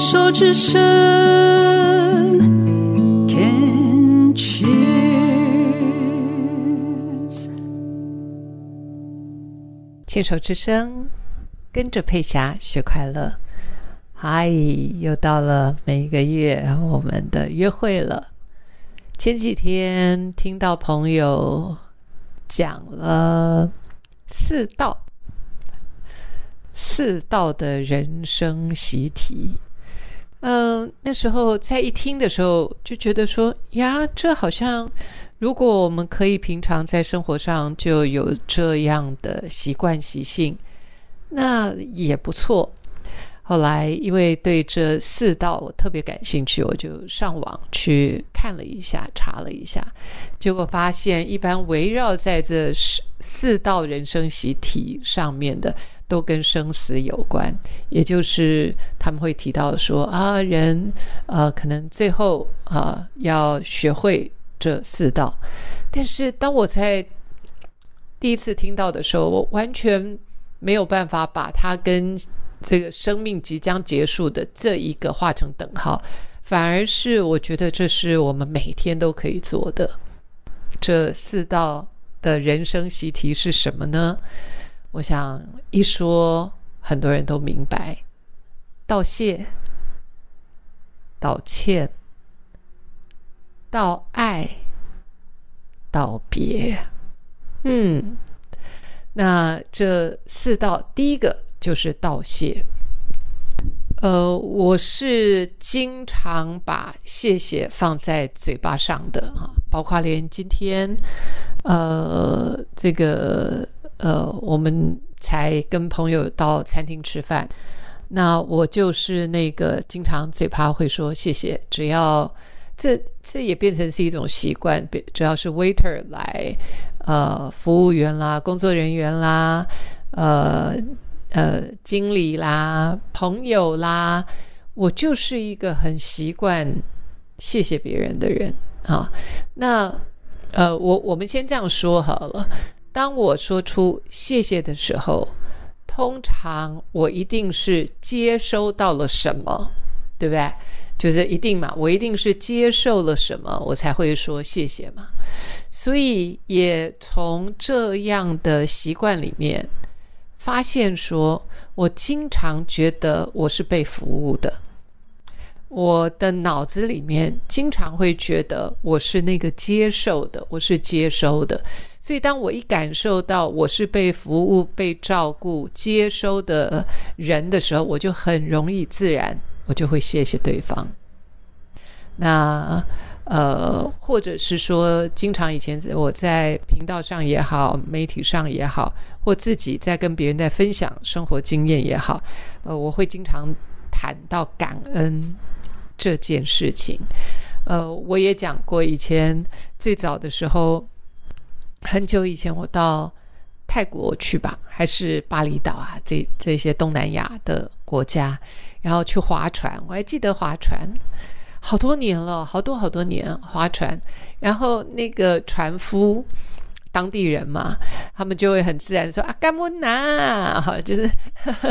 手之声，Can cheers。牵手之声，跟着佩霞学快乐。嗨，又到了每一个月我们的约会了。前几天听到朋友讲了四道，四道的人生习题。嗯、那时候在一听的时候就觉得说呀，这好像如果我们可以平常在生活上就有这样的习惯习性，那也不错。后来因为对这四道我特别感兴趣，我就上网去看了一下，查了一下，结果发现一般围绕在这四四道人生习题上面的，都跟生死有关，也就是他们会提到说啊，人呃可能最后啊、要学会这四道，但是当我在第一次听到的时候，我完全没有办法把它跟这个生命即将结束的这一个画成等号，反而是我觉得这是我们每天都可以做的。这四道的人生习题是什么呢？我想一说，很多人都明白：道谢、道歉、道爱、道别。嗯，那这四道，第一个就是道谢。呃，我是经常把谢谢放在嘴巴上的啊，包括连今天，呃，这个呃，我们才跟朋友到餐厅吃饭，那我就是那个经常嘴巴会说谢谢，只要这这也变成是一种习惯，别只要是 waiter 来，呃，服务员啦，工作人员啦，呃。呃，经理啦，朋友啦，我就是一个很习惯谢谢别人的人啊。那呃，我我们先这样说好了。当我说出谢谢的时候，通常我一定是接收到了什么，对不对？就是一定嘛，我一定是接受了什么，我才会说谢谢嘛。所以也从这样的习惯里面。发现说，我经常觉得我是被服务的，我的脑子里面经常会觉得我是那个接受的，我是接收的。所以，当我一感受到我是被服务、被照顾、接收的人的时候，我就很容易自然，我就会谢谢对方。那。呃，或者是说，经常以前我在频道上也好，媒体上也好，或自己在跟别人在分享生活经验也好，呃，我会经常谈到感恩这件事情。呃，我也讲过，以前最早的时候，很久以前我到泰国去吧，还是巴厘岛啊，这这些东南亚的国家，然后去划船，我还记得划船。好多年了，好多好多年划船，然后那个船夫，当地人嘛，他们就会很自然说啊，干木拿，哈，就是，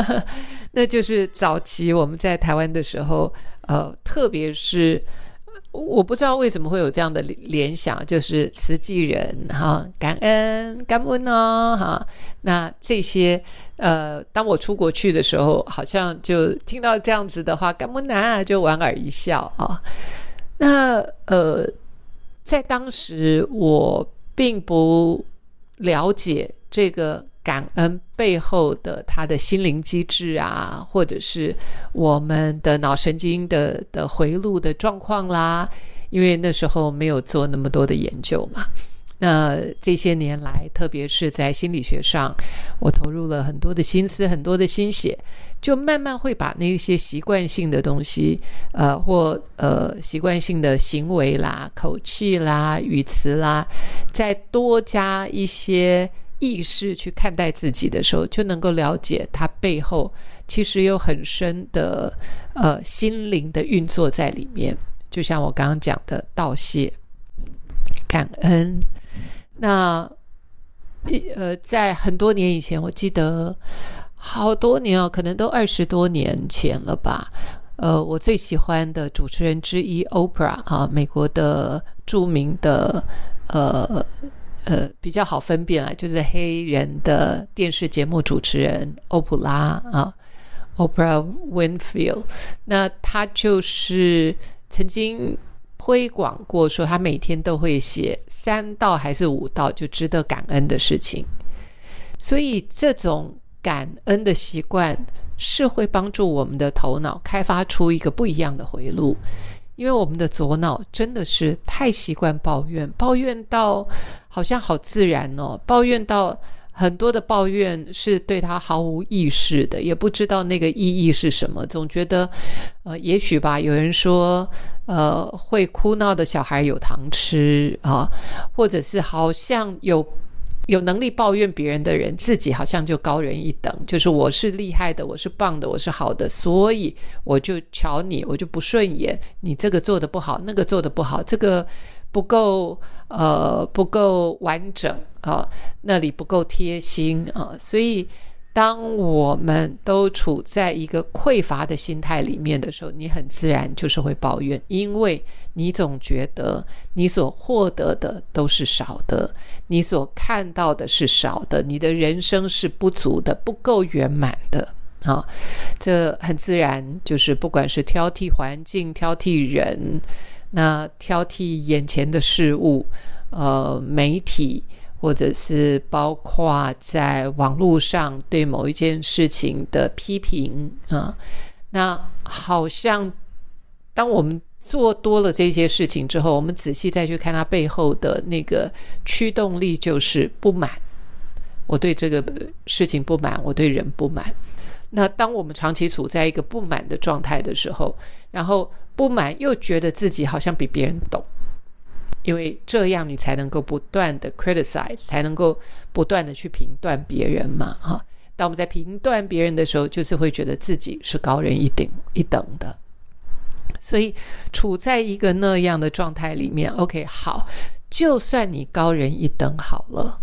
那就是早期我们在台湾的时候，呃，特别是我不知道为什么会有这样的联想，就是慈济人哈，感恩感恩哦，哈，那这些。呃，当我出国去的时候，好像就听到这样子的话，干木拿就莞尔一笑啊。那呃，在当时我并不了解这个感恩背后的他的心灵机制啊，或者是我们的脑神经的的回路的状况啦，因为那时候没有做那么多的研究嘛。那这些年来，特别是在心理学上，我投入了很多的心思、很多的心血，就慢慢会把那些习惯性的东西，呃，或呃习惯性的行为啦、口气啦、语词啦，再多加一些意识去看待自己的时候，就能够了解它背后其实有很深的呃心灵的运作在里面。就像我刚刚讲的，道谢、感恩。那一，呃，在很多年以前，我记得好多年哦，可能都二十多年前了吧。呃，我最喜欢的主持人之一，Oprah 啊，美国的著名的呃呃比较好分辨啊，就是黑人的电视节目主持人欧普拉啊，Oprah Winfield。那他就是曾经推广过，说他每天都会写三道还是五道就值得感恩的事情，所以这种感恩的习惯。是会帮助我们的头脑开发出一个不一样的回路，因为我们的左脑真的是太习惯抱怨，抱怨到好像好自然哦，抱怨到很多的抱怨是对他毫无意识的，也不知道那个意义是什么，总觉得呃，也许吧。有人说，呃，会哭闹的小孩有糖吃啊，或者是好像有。有能力抱怨别人的人，自己好像就高人一等，就是我是厉害的，我是棒的，我是好的，所以我就瞧你，我就不顺眼，你这个做的不好，那个做的不好，这个不够呃不够完整啊，那里不够贴心啊，所以。当我们都处在一个匮乏的心态里面的时候，你很自然就是会抱怨，因为你总觉得你所获得的都是少的，你所看到的是少的，你的人生是不足的、不够圆满的啊！这很自然，就是不管是挑剔环境、挑剔人，那挑剔眼前的事物，呃，媒体。或者是包括在网络上对某一件事情的批评啊，那好像当我们做多了这些事情之后，我们仔细再去看它背后的那个驱动力，就是不满。我对这个事情不满，我对人不满。那当我们长期处在一个不满的状态的时候，然后不满又觉得自己好像比别人懂。因为这样你才能够不断的 criticize，才能够不断的去评断别人嘛，哈。当我们在评断别人的时候，就是会觉得自己是高人一等一等的。所以处在一个那样的状态里面，OK，好，就算你高人一等好了，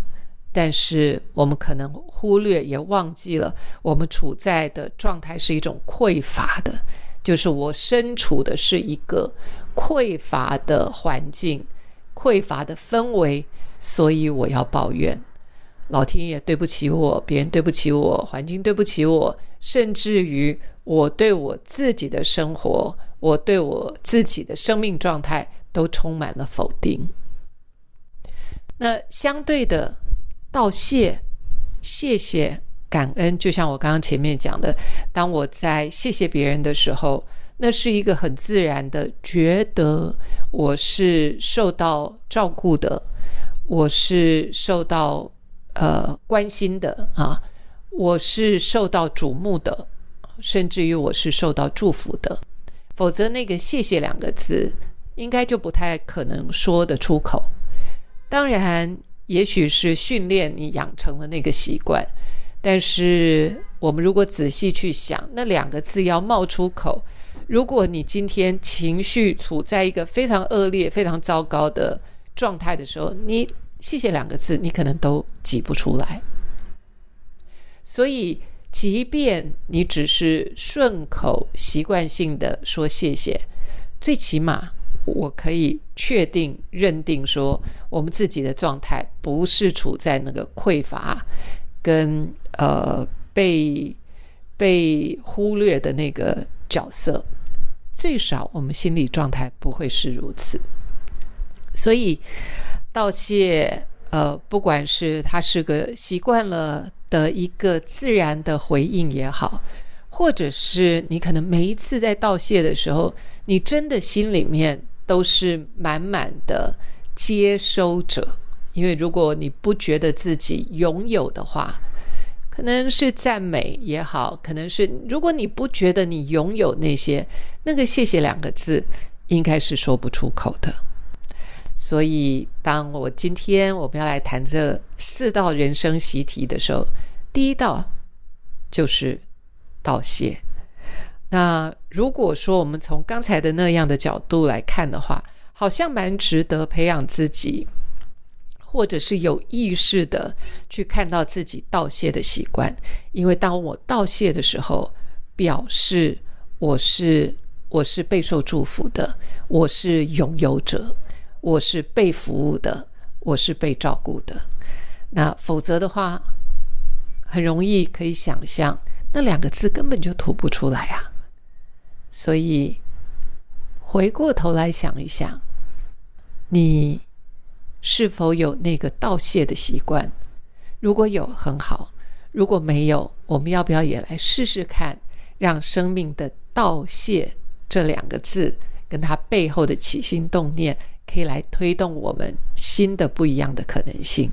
但是我们可能忽略也忘记了，我们处在的状态是一种匮乏的，就是我身处的是一个匮乏的环境。匮乏的氛围，所以我要抱怨，老天爷对不起我，别人对不起我，环境对不起我，甚至于我对我自己的生活，我对我自己的生命状态都充满了否定。那相对的，道谢、谢谢、感恩，就像我刚刚前面讲的，当我在谢谢别人的时候。那是一个很自然的，觉得我是受到照顾的，我是受到呃关心的啊，我是受到瞩目的，甚至于我是受到祝福的。否则，那个“谢谢”两个字，应该就不太可能说得出口。当然，也许是训练你养成了那个习惯，但是我们如果仔细去想，那两个字要冒出口。如果你今天情绪处在一个非常恶劣、非常糟糕的状态的时候，你“谢谢”两个字，你可能都挤不出来。所以，即便你只是顺口、习惯性的说谢谢，最起码我可以确定、认定说，我们自己的状态不是处在那个匮乏跟呃被被忽略的那个角色。最少我们心理状态不会是如此，所以道谢，呃，不管是它是个习惯了的一个自然的回应也好，或者是你可能每一次在道谢的时候，你真的心里面都是满满的接收者，因为如果你不觉得自己拥有的话。可能是赞美也好，可能是如果你不觉得你拥有那些，那个“谢谢”两个字应该是说不出口的。所以，当我今天我们要来谈这四道人生习题的时候，第一道就是道谢。那如果说我们从刚才的那样的角度来看的话，好像蛮值得培养自己。或者是有意识的去看到自己道谢的习惯，因为当我道谢的时候，表示我是我是备受祝福的，我是拥有者，我是被服务的，我是被照顾的。那否则的话，很容易可以想象，那两个字根本就吐不出来啊。所以回过头来想一想，你是否有那个道谢的习惯？如果有，很好；如果没有，我们要不要也来试试看，让生命的道谢？这两个字跟它背后的起心动念，可以来推动我们新的不一样的可能性。